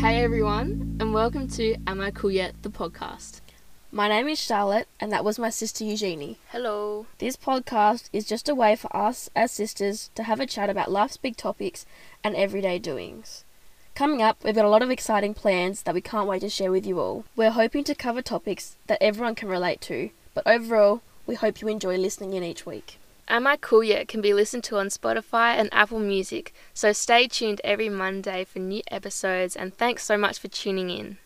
Hey everyone, and welcome to Am I Cool Yet? the podcast. My name is Charlotte, and that was my sister Eugenie. Hello. This podcast is just a way for us as sisters to have a chat about life's big topics and everyday doings. Coming up, we've got a lot of exciting plans that we can't wait to share with you all. We're hoping to cover topics that everyone can relate to, but overall, we hope you enjoy listening in each week. Am I Cool Yet can be listened to on Spotify and Apple Music, so stay tuned every Monday for new episodes and thanks so much for tuning in.